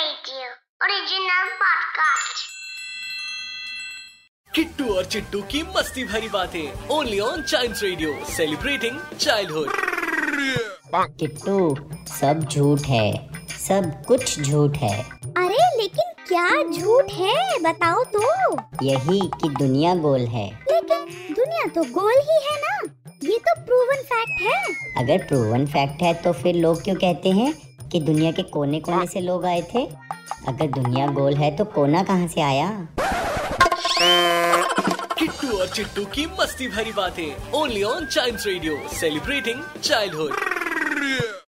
Original podcast. Kittu और चिट्टू की मस्ती भरी बातें only on child radio celebrating childhood Kittu सब झूठ है सब कुछ झूठ है। अरे लेकिन क्या झूठ है बताओ तो। यही कि दुनिया गोल है। लेकिन दुनिया तो गोल ही है ना ये तो प्रूवन फैक्ट है। अगर प्रूवन फैक्ट है तो फिर लोग क्यों कहते हैं कि दुनिया के कोने कोने से लोग आए थे। अगर दुनिया गोल है तो कोना कहाँ से आया? किट्टू और चिट्टू की मस्ती भरी बातें। Only on child radio celebrating childhood